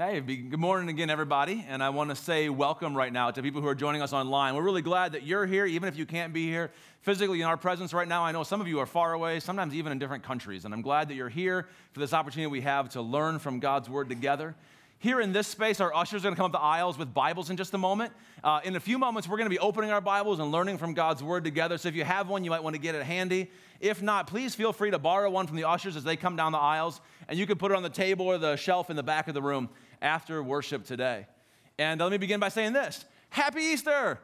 Hey, good morning again, everybody. And I want to say welcome right now to people who are joining us online. We're really glad that you're here, even if you can't be here physically in our presence right now. I know some of you are far away, sometimes even in different countries. And I'm glad that you're here for this opportunity we have to learn from God's Word together. Here in this space, our ushers are going to come up the aisles with Bibles in just a moment. Uh, in a few moments, we're going to be opening our Bibles and learning from God's Word together. So if you have one, you might want to get it handy. If not, please feel free to borrow one from the ushers as they come down the aisles, and you can put it on the table or the shelf in the back of the room after worship today. And uh, let me begin by saying this Happy Easter!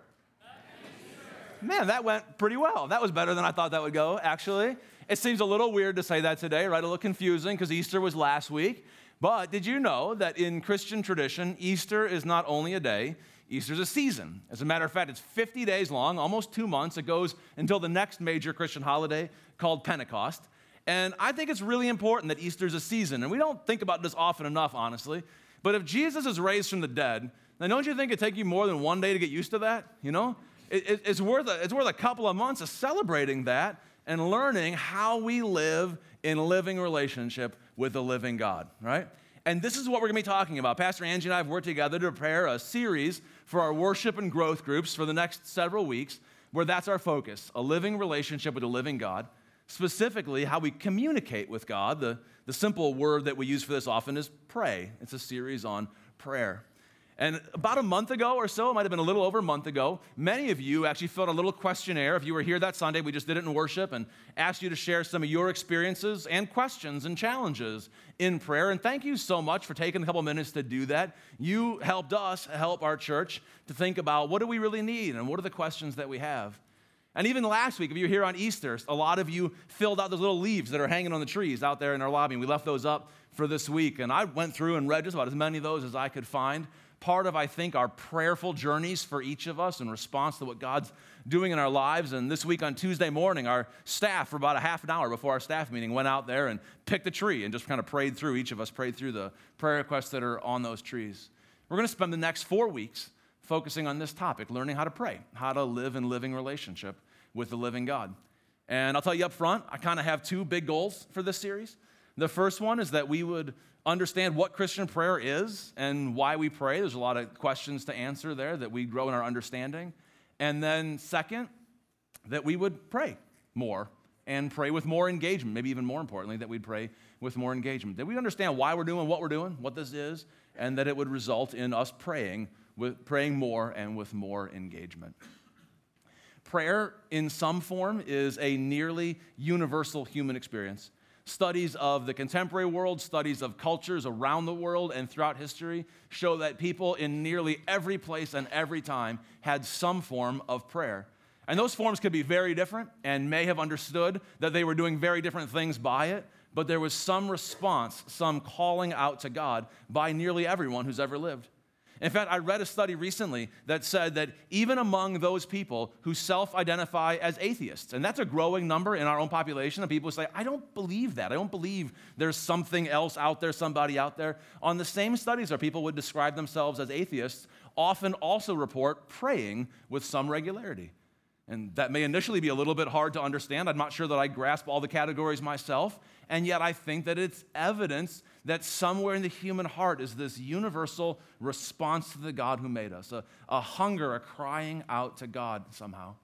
Man, that went pretty well. That was better than I thought that would go, actually. It seems a little weird to say that today, right? A little confusing because Easter was last week. But did you know that in Christian tradition, Easter is not only a day, Easter's a season. As a matter of fact, it's 50 days long, almost two months. It goes until the next major Christian holiday called Pentecost. And I think it's really important that Easter's a season. And we don't think about this often enough, honestly. But if Jesus is raised from the dead, then don't you think it'd take you more than one day to get used to that? You know? It, it, it's, worth a, it's worth a couple of months of celebrating that and learning how we live in living relationship with the living God, right? And this is what we're going to be talking about. Pastor Angie and I have worked together to prepare a series for our worship and growth groups for the next several weeks, where that's our focus a living relationship with the living God, specifically how we communicate with God. The, the simple word that we use for this often is pray. It's a series on prayer. And about a month ago or so, it might have been a little over a month ago, many of you actually filled a little questionnaire. If you were here that Sunday, we just did it in worship and asked you to share some of your experiences and questions and challenges in prayer. And thank you so much for taking a couple minutes to do that. You helped us help our church to think about what do we really need and what are the questions that we have. And even last week, if you were here on Easter, a lot of you filled out those little leaves that are hanging on the trees out there in our lobby. And we left those up for this week. And I went through and read just about as many of those as I could find part of, I think, our prayerful journeys for each of us in response to what God's doing in our lives. And this week on Tuesday morning, our staff, for about a half an hour before our staff meeting, went out there and picked a tree and just kind of prayed through, each of us prayed through the prayer requests that are on those trees. We're going to spend the next four weeks focusing on this topic, learning how to pray, how to live in living relationship with the living God. And I'll tell you up front, I kind of have two big goals for this series. The first one is that we would understand what Christian prayer is and why we pray. There's a lot of questions to answer there that we grow in our understanding. And then, second, that we would pray more and pray with more engagement. Maybe even more importantly, that we'd pray with more engagement. That we understand why we're doing what we're doing, what this is, and that it would result in us praying, with, praying more and with more engagement. Prayer, in some form, is a nearly universal human experience. Studies of the contemporary world, studies of cultures around the world and throughout history show that people in nearly every place and every time had some form of prayer. And those forms could be very different and may have understood that they were doing very different things by it, but there was some response, some calling out to God by nearly everyone who's ever lived. In fact, I read a study recently that said that even among those people who self identify as atheists, and that's a growing number in our own population of people who say, I don't believe that. I don't believe there's something else out there, somebody out there. On the same studies where people would describe themselves as atheists, often also report praying with some regularity. And that may initially be a little bit hard to understand. I'm not sure that I grasp all the categories myself. And yet I think that it's evidence that somewhere in the human heart is this universal response to the God who made us, a, a hunger, a crying out to God somehow.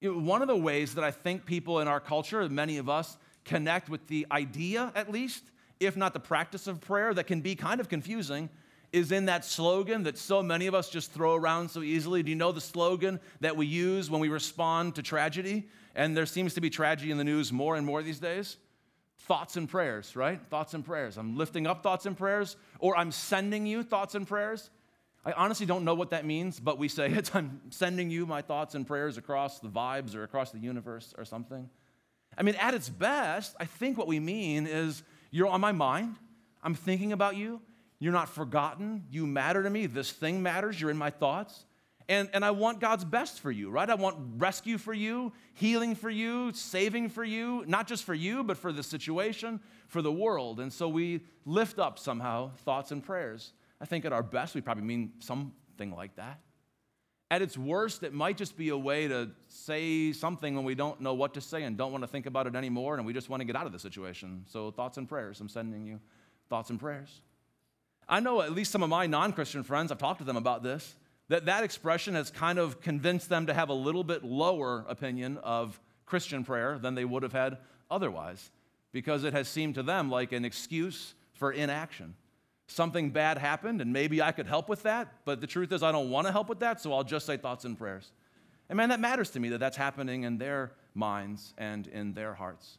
You know, one of the ways that I think people in our culture, many of us, connect with the idea, at least, if not the practice of prayer, that can be kind of confusing, is in that slogan that so many of us just throw around so easily. Do you know the slogan that we use when we respond to tragedy? And there seems to be tragedy in the news more and more these days. Thoughts and prayers, right? Thoughts and prayers. I'm lifting up thoughts and prayers, or I'm sending you thoughts and prayers. I honestly don't know what that means, but we say it's I'm sending you my thoughts and prayers across the vibes or across the universe or something. I mean, at its best, I think what we mean is you're on my mind. I'm thinking about you. You're not forgotten. You matter to me. This thing matters. You're in my thoughts. And, and I want God's best for you, right? I want rescue for you, healing for you, saving for you, not just for you, but for the situation, for the world. And so we lift up somehow thoughts and prayers. I think at our best, we probably mean something like that. At its worst, it might just be a way to say something when we don't know what to say and don't want to think about it anymore and we just want to get out of the situation. So, thoughts and prayers. I'm sending you thoughts and prayers. I know at least some of my non Christian friends, I've talked to them about this, that that expression has kind of convinced them to have a little bit lower opinion of Christian prayer than they would have had otherwise, because it has seemed to them like an excuse for inaction. Something bad happened, and maybe I could help with that, but the truth is, I don't want to help with that, so I'll just say thoughts and prayers. And man, that matters to me that that's happening in their minds and in their hearts.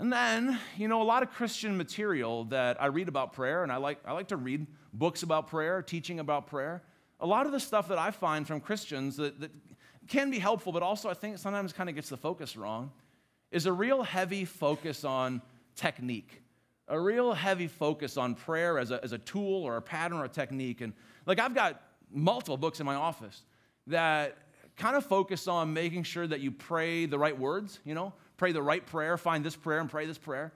And then, you know, a lot of Christian material that I read about prayer, and I like, I like to read books about prayer, teaching about prayer. A lot of the stuff that I find from Christians that, that can be helpful, but also I think sometimes kind of gets the focus wrong, is a real heavy focus on technique, a real heavy focus on prayer as a, as a tool or a pattern or a technique. And like I've got multiple books in my office that kind of focus on making sure that you pray the right words, you know, pray the right prayer, find this prayer and pray this prayer,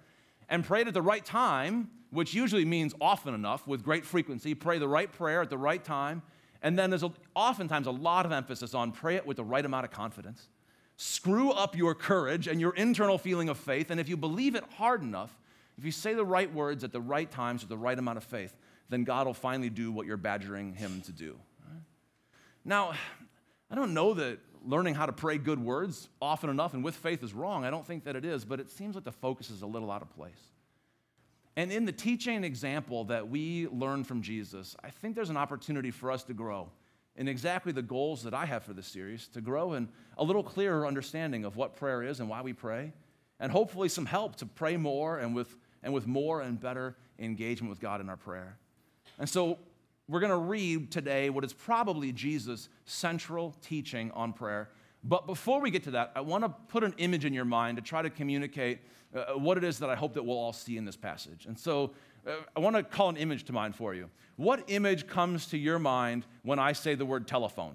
and pray it at the right time, which usually means often enough with great frequency. Pray the right prayer at the right time. And then there's a, oftentimes a lot of emphasis on pray it with the right amount of confidence. Screw up your courage and your internal feeling of faith. And if you believe it hard enough, if you say the right words at the right times with the right amount of faith, then God will finally do what you're badgering Him to do. Now, I don't know that learning how to pray good words often enough and with faith is wrong. I don't think that it is, but it seems like the focus is a little out of place. And in the teaching example that we learn from Jesus, I think there's an opportunity for us to grow in exactly the goals that I have for this series to grow in a little clearer understanding of what prayer is and why we pray, and hopefully some help to pray more and with, and with more and better engagement with God in our prayer. And so we're going to read today what is probably Jesus' central teaching on prayer. But before we get to that, I want to put an image in your mind to try to communicate uh, what it is that I hope that we'll all see in this passage. And so uh, I want to call an image to mind for you. What image comes to your mind when I say the word telephone?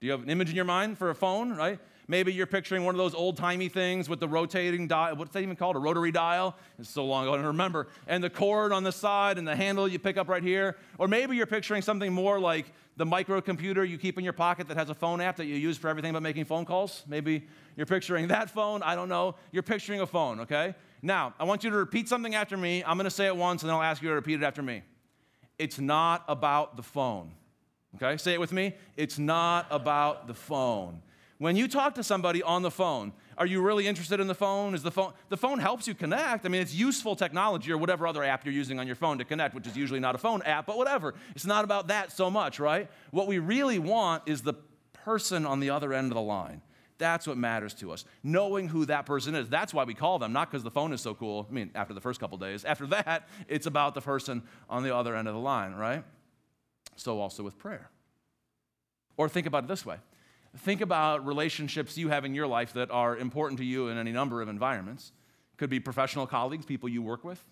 Do you have an image in your mind for a phone, right? Maybe you're picturing one of those old timey things with the rotating dial. What's that even called? A rotary dial? It's so long ago, I don't remember. And the cord on the side and the handle you pick up right here. Or maybe you're picturing something more like the microcomputer you keep in your pocket that has a phone app that you use for everything but making phone calls. Maybe you're picturing that phone. I don't know. You're picturing a phone, okay? Now, I want you to repeat something after me. I'm going to say it once and then I'll ask you to repeat it after me. It's not about the phone. Okay? Say it with me. It's not about the phone. When you talk to somebody on the phone, are you really interested in the phone? Is the phone the phone helps you connect? I mean, it's useful technology or whatever other app you're using on your phone to connect, which is usually not a phone app, but whatever. It's not about that so much, right? What we really want is the person on the other end of the line. That's what matters to us. Knowing who that person is. That's why we call them, not because the phone is so cool. I mean, after the first couple days. After that, it's about the person on the other end of the line, right? So also with prayer. Or think about it this way think about relationships you have in your life that are important to you in any number of environments. Could be professional colleagues, people you work with,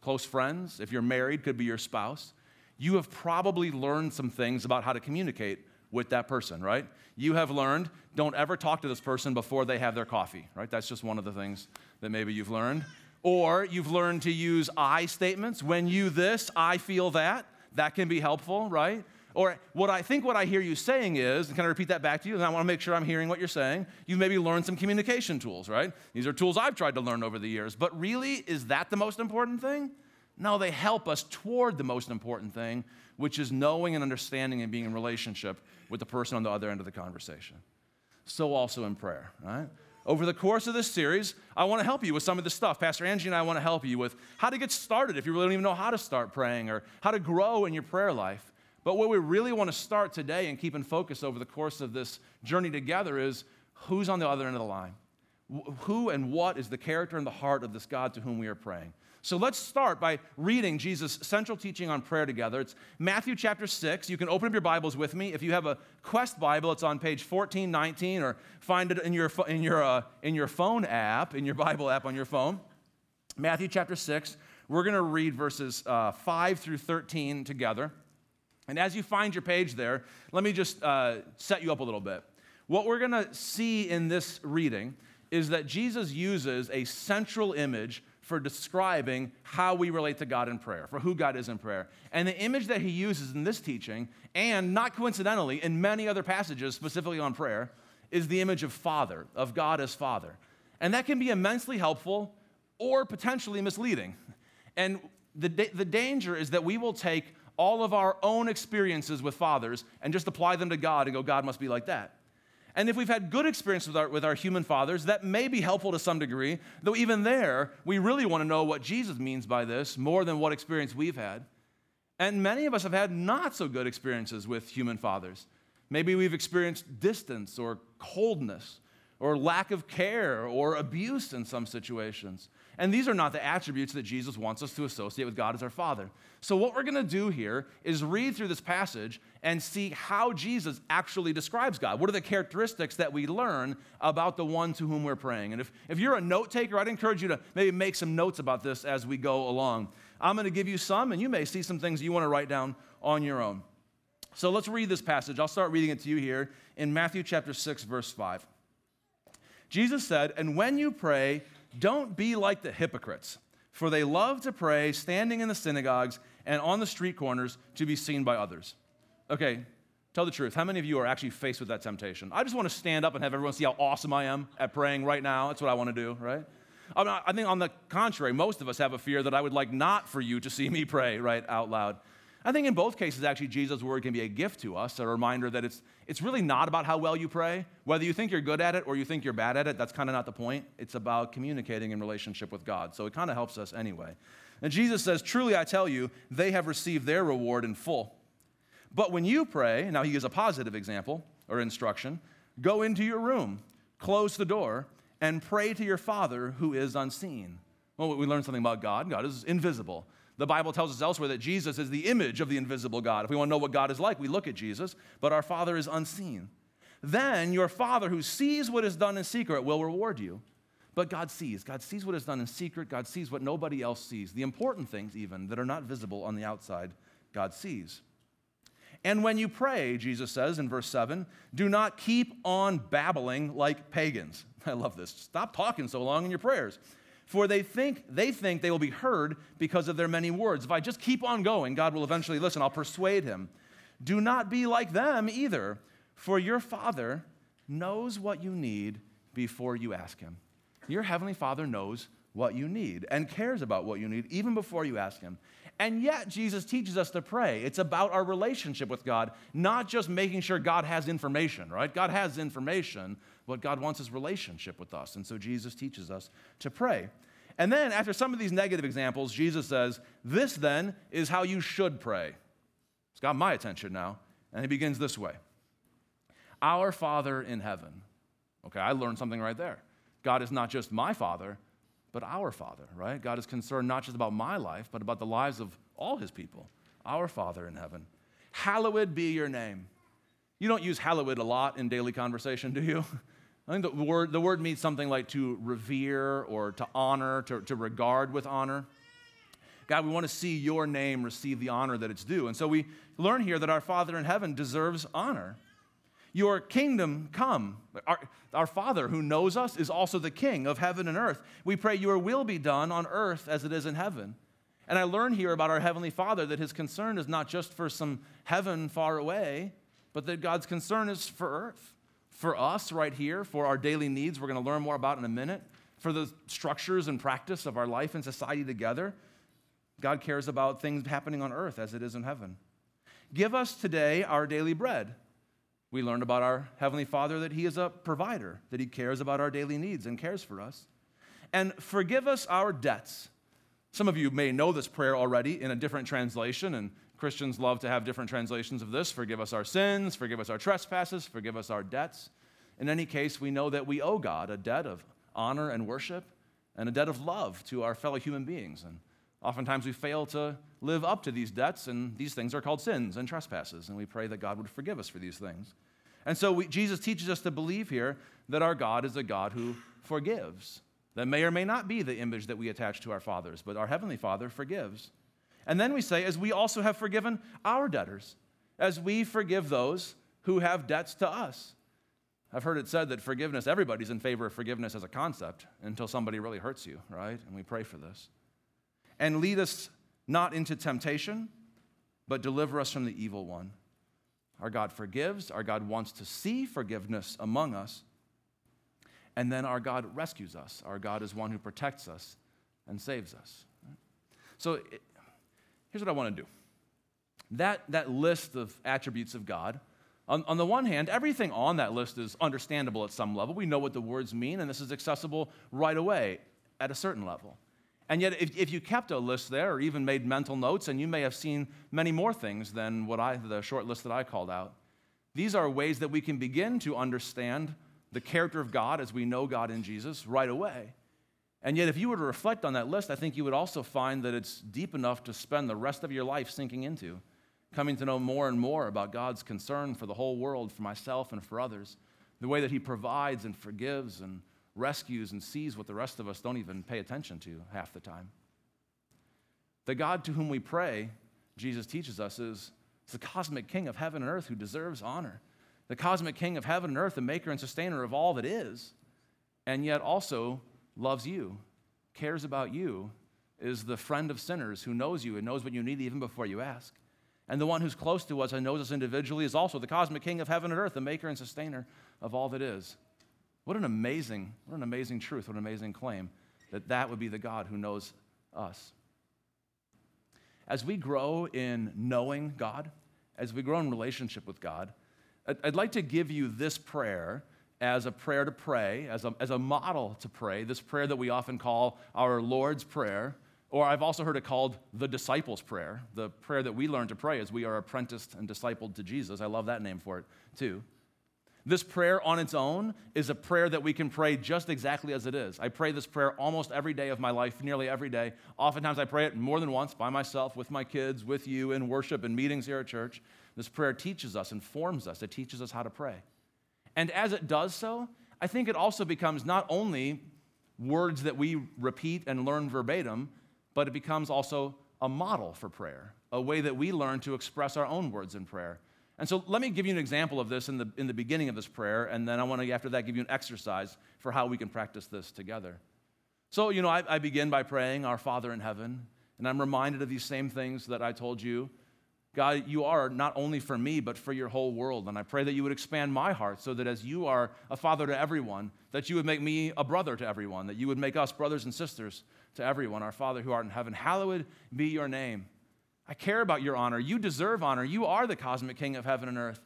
close friends. If you're married, could be your spouse. You have probably learned some things about how to communicate with that person, right? You have learned don't ever talk to this person before they have their coffee, right? That's just one of the things that maybe you've learned. Or you've learned to use I statements. When you this, I feel that. That can be helpful, right? Or what I think what I hear you saying is, and can I repeat that back to you? And I want to make sure I'm hearing what you're saying. You've maybe learned some communication tools, right? These are tools I've tried to learn over the years. But really, is that the most important thing? No, they help us toward the most important thing, which is knowing and understanding and being in relationship with the person on the other end of the conversation. So also in prayer, right? Over the course of this series, I want to help you with some of this stuff. Pastor Angie and I want to help you with how to get started if you really don't even know how to start praying or how to grow in your prayer life. But what we really want to start today and keep in focus over the course of this journey together is who's on the other end of the line? Who and what is the character and the heart of this God to whom we are praying? So let's start by reading Jesus' central teaching on prayer together. It's Matthew chapter 6. You can open up your Bibles with me. If you have a Quest Bible, it's on page 1419, or find it in your, in your, uh, in your phone app, in your Bible app on your phone. Matthew chapter 6. We're going to read verses uh, 5 through 13 together. And as you find your page there, let me just uh, set you up a little bit. What we're going to see in this reading is that Jesus uses a central image for describing how we relate to God in prayer, for who God is in prayer. And the image that he uses in this teaching, and not coincidentally, in many other passages specifically on prayer, is the image of Father, of God as Father. And that can be immensely helpful or potentially misleading. And the, the danger is that we will take all of our own experiences with fathers and just apply them to God and go, God must be like that. And if we've had good experience with our, with our human fathers, that may be helpful to some degree, though even there, we really want to know what Jesus means by this more than what experience we've had. And many of us have had not so good experiences with human fathers. Maybe we've experienced distance or coldness or lack of care or abuse in some situations. And these are not the attributes that Jesus wants us to associate with God as our Father. So, what we're going to do here is read through this passage and see how Jesus actually describes God. What are the characteristics that we learn about the one to whom we're praying? And if, if you're a note taker, I'd encourage you to maybe make some notes about this as we go along. I'm going to give you some, and you may see some things you want to write down on your own. So, let's read this passage. I'll start reading it to you here in Matthew chapter 6, verse 5. Jesus said, And when you pray, don't be like the hypocrites, for they love to pray standing in the synagogues and on the street corners to be seen by others. Okay, tell the truth. How many of you are actually faced with that temptation? I just want to stand up and have everyone see how awesome I am at praying right now. That's what I want to do, right? I think on the contrary, most of us have a fear that I would like not for you to see me pray right out loud. I think in both cases, actually, Jesus' word can be a gift to us, a reminder that it's, it's really not about how well you pray. Whether you think you're good at it or you think you're bad at it, that's kind of not the point. It's about communicating in relationship with God. So it kind of helps us anyway. And Jesus says, Truly I tell you, they have received their reward in full. But when you pray, now he gives a positive example or instruction go into your room, close the door, and pray to your Father who is unseen. Well, we learn something about God. God is invisible. The Bible tells us elsewhere that Jesus is the image of the invisible God. If we want to know what God is like, we look at Jesus, but our Father is unseen. Then your Father who sees what is done in secret will reward you. But God sees. God sees what is done in secret. God sees what nobody else sees. The important things, even that are not visible on the outside, God sees. And when you pray, Jesus says in verse 7, do not keep on babbling like pagans. I love this. Stop talking so long in your prayers for they think they think they will be heard because of their many words. If I just keep on going, God will eventually listen. I'll persuade him. Do not be like them either, for your Father knows what you need before you ask him. Your heavenly Father knows what you need and cares about what you need even before you ask him. And yet, Jesus teaches us to pray. It's about our relationship with God, not just making sure God has information, right? God has information, what God wants is relationship with us. And so Jesus teaches us to pray. And then, after some of these negative examples, Jesus says, This then is how you should pray. It's got my attention now. And he begins this way Our Father in heaven. Okay, I learned something right there. God is not just my Father, but our Father, right? God is concerned not just about my life, but about the lives of all his people. Our Father in heaven. Hallowed be your name. You don't use hallowed a lot in daily conversation, do you? I think the word, the word means something like to revere or to honor, to, to regard with honor. God, we want to see your name receive the honor that it's due. And so we learn here that our Father in heaven deserves honor. Your kingdom come. Our, our Father who knows us is also the King of heaven and earth. We pray, Your will be done on earth as it is in heaven. And I learn here about our Heavenly Father that His concern is not just for some heaven far away, but that God's concern is for earth for us right here, for our daily needs, we're going to learn more about in a minute, for the structures and practice of our life and society together. God cares about things happening on earth as it is in heaven. Give us today our daily bread. We learned about our Heavenly Father that He is a provider, that He cares about our daily needs and cares for us. And forgive us our debts. Some of you may know this prayer already in a different translation, and Christians love to have different translations of this forgive us our sins, forgive us our trespasses, forgive us our debts. In any case, we know that we owe God a debt of honor and worship and a debt of love to our fellow human beings. And oftentimes we fail to live up to these debts, and these things are called sins and trespasses. And we pray that God would forgive us for these things. And so we, Jesus teaches us to believe here that our God is a God who forgives. That may or may not be the image that we attach to our fathers, but our Heavenly Father forgives. And then we say, as we also have forgiven our debtors, as we forgive those who have debts to us. I've heard it said that forgiveness, everybody's in favor of forgiveness as a concept until somebody really hurts you, right? And we pray for this. And lead us not into temptation, but deliver us from the evil one. Our God forgives, our God wants to see forgiveness among us. And then our God rescues us. Our God is one who protects us and saves us. So here's what I want to do. That, that list of attributes of God, on, on the one hand, everything on that list is understandable at some level. We know what the words mean, and this is accessible right away at a certain level. And yet, if, if you kept a list there or even made mental notes, and you may have seen many more things than what I, the short list that I called out, these are ways that we can begin to understand the character of God as we know God in Jesus right away. And yet, if you were to reflect on that list, I think you would also find that it's deep enough to spend the rest of your life sinking into, coming to know more and more about God's concern for the whole world, for myself and for others, the way that He provides and forgives and rescues and sees what the rest of us don't even pay attention to half the time. The God to whom we pray, Jesus teaches us, is the cosmic king of heaven and earth who deserves honor. The cosmic king of heaven and earth, the maker and sustainer of all that is, and yet also loves you, cares about you, is the friend of sinners who knows you and knows what you need even before you ask. And the one who's close to us and knows us individually is also the cosmic king of heaven and earth, the maker and sustainer of all that is. What an amazing, what an amazing truth, what an amazing claim that that would be the God who knows us. As we grow in knowing God, as we grow in relationship with God, I'd like to give you this prayer as a prayer to pray, as a, as a model to pray, this prayer that we often call our Lord's Prayer, or I've also heard it called the disciples' prayer, the prayer that we learn to pray as we are apprenticed and discipled to Jesus. I love that name for it too. This prayer on its own is a prayer that we can pray just exactly as it is. I pray this prayer almost every day of my life, nearly every day. Oftentimes I pray it more than once by myself, with my kids, with you, in worship and meetings here at church. This prayer teaches us, informs us, it teaches us how to pray. And as it does so, I think it also becomes not only words that we repeat and learn verbatim, but it becomes also a model for prayer, a way that we learn to express our own words in prayer. And so let me give you an example of this in the, in the beginning of this prayer, and then I want to, after that, give you an exercise for how we can practice this together. So, you know, I, I begin by praying, Our Father in heaven, and I'm reminded of these same things that I told you. God, you are not only for me, but for your whole world. And I pray that you would expand my heart so that as you are a father to everyone, that you would make me a brother to everyone, that you would make us brothers and sisters to everyone. Our Father who art in heaven, hallowed be your name. I care about your honor. You deserve honor. You are the cosmic king of heaven and earth.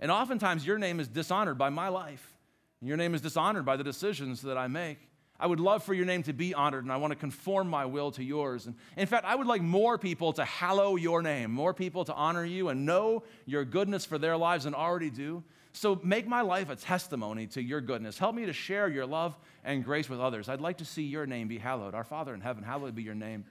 And oftentimes your name is dishonored by my life. And your name is dishonored by the decisions that I make. I would love for your name to be honored, and I want to conform my will to yours. And in fact, I would like more people to hallow your name, more people to honor you and know your goodness for their lives and already do. So make my life a testimony to your goodness. Help me to share your love and grace with others. I'd like to see your name be hallowed. Our Father in heaven, hallowed be your name.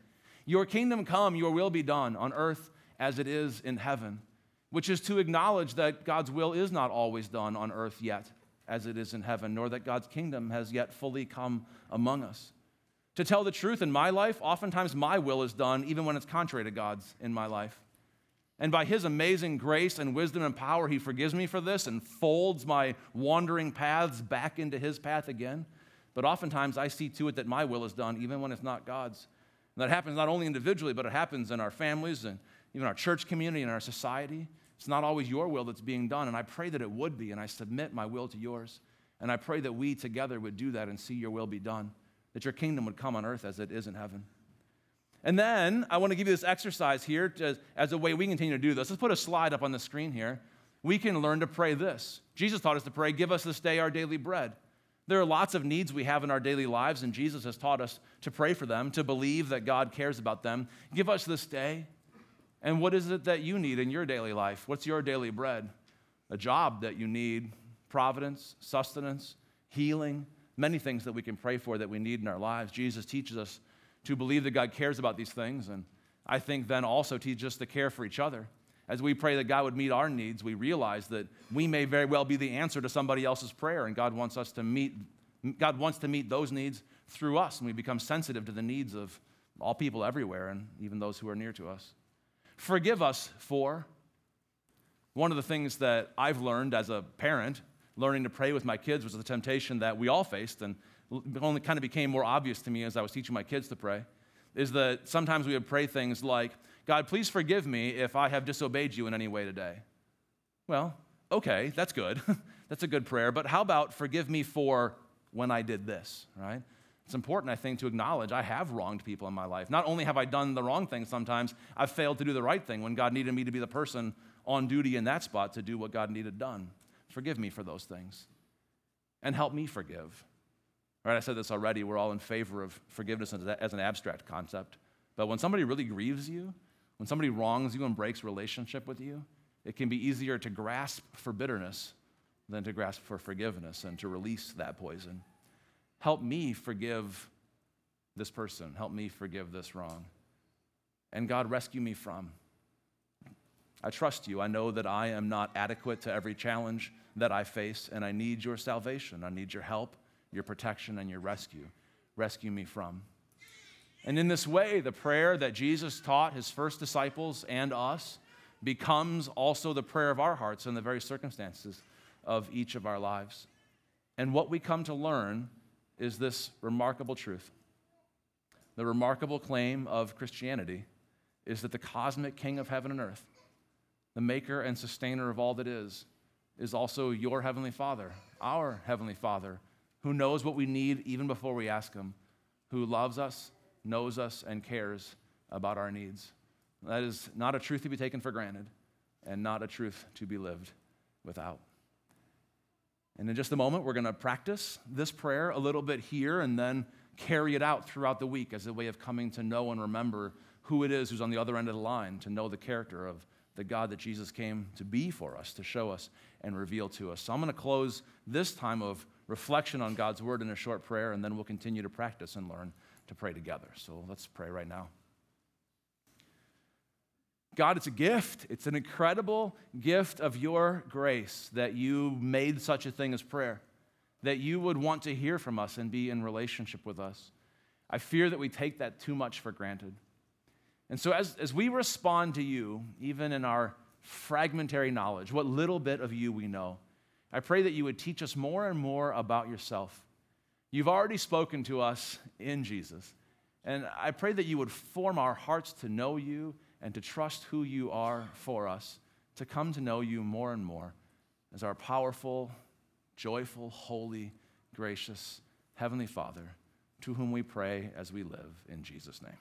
Your kingdom come, your will be done on earth as it is in heaven, which is to acknowledge that God's will is not always done on earth yet as it is in heaven, nor that God's kingdom has yet fully come among us. To tell the truth, in my life, oftentimes my will is done even when it's contrary to God's in my life. And by His amazing grace and wisdom and power, He forgives me for this and folds my wandering paths back into His path again. But oftentimes I see to it that my will is done even when it's not God's. And that happens not only individually, but it happens in our families and even our church community and our society. It's not always your will that's being done, and I pray that it would be, and I submit my will to yours. And I pray that we together would do that and see your will be done, that your kingdom would come on earth as it is in heaven. And then I want to give you this exercise here as a way we continue to do this. Let's put a slide up on the screen here. We can learn to pray this. Jesus taught us to pray, Give us this day our daily bread. There are lots of needs we have in our daily lives, and Jesus has taught us to pray for them, to believe that God cares about them. Give us this day. And what is it that you need in your daily life? What's your daily bread? A job that you need, providence, sustenance, healing, many things that we can pray for that we need in our lives. Jesus teaches us to believe that God cares about these things, and I think then also teaches us to care for each other. As we pray that God would meet our needs, we realize that we may very well be the answer to somebody else's prayer, and God wants us to meet, God wants to meet those needs through us, and we become sensitive to the needs of all people everywhere, and even those who are near to us. Forgive us for one of the things that I've learned as a parent, learning to pray with my kids, was the temptation that we all faced, and only kind of became more obvious to me as I was teaching my kids to pray, is that sometimes we would pray things like, God, please forgive me if I have disobeyed you in any way today. Well, okay, that's good. that's a good prayer. But how about forgive me for when I did this, right? It's important, I think, to acknowledge I have wronged people in my life. Not only have I done the wrong thing sometimes, I've failed to do the right thing when God needed me to be the person on duty in that spot to do what God needed done. Forgive me for those things and help me forgive. Right, I said this already. We're all in favor of forgiveness as an abstract concept. But when somebody really grieves you, when somebody wrongs you and breaks relationship with you, it can be easier to grasp for bitterness than to grasp for forgiveness and to release that poison. Help me forgive this person. Help me forgive this wrong. And God, rescue me from. I trust you. I know that I am not adequate to every challenge that I face, and I need your salvation. I need your help, your protection, and your rescue. Rescue me from. And in this way, the prayer that Jesus taught his first disciples and us becomes also the prayer of our hearts in the very circumstances of each of our lives. And what we come to learn is this remarkable truth. The remarkable claim of Christianity is that the cosmic king of heaven and earth, the maker and sustainer of all that is, is also your heavenly Father, our heavenly Father, who knows what we need even before we ask him, who loves us, knows us, and cares about our needs. That is not a truth to be taken for granted and not a truth to be lived without. And in just a moment, we're going to practice this prayer a little bit here and then carry it out throughout the week as a way of coming to know and remember who it is who's on the other end of the line, to know the character of the God that Jesus came to be for us, to show us and reveal to us. So I'm going to close this time of reflection on God's word in a short prayer, and then we'll continue to practice and learn to pray together. So let's pray right now. God, it's a gift. It's an incredible gift of your grace that you made such a thing as prayer, that you would want to hear from us and be in relationship with us. I fear that we take that too much for granted. And so, as, as we respond to you, even in our fragmentary knowledge, what little bit of you we know, I pray that you would teach us more and more about yourself. You've already spoken to us in Jesus. And I pray that you would form our hearts to know you and to trust who you are for us, to come to know you more and more as our powerful, joyful, holy, gracious Heavenly Father, to whom we pray as we live in Jesus' name.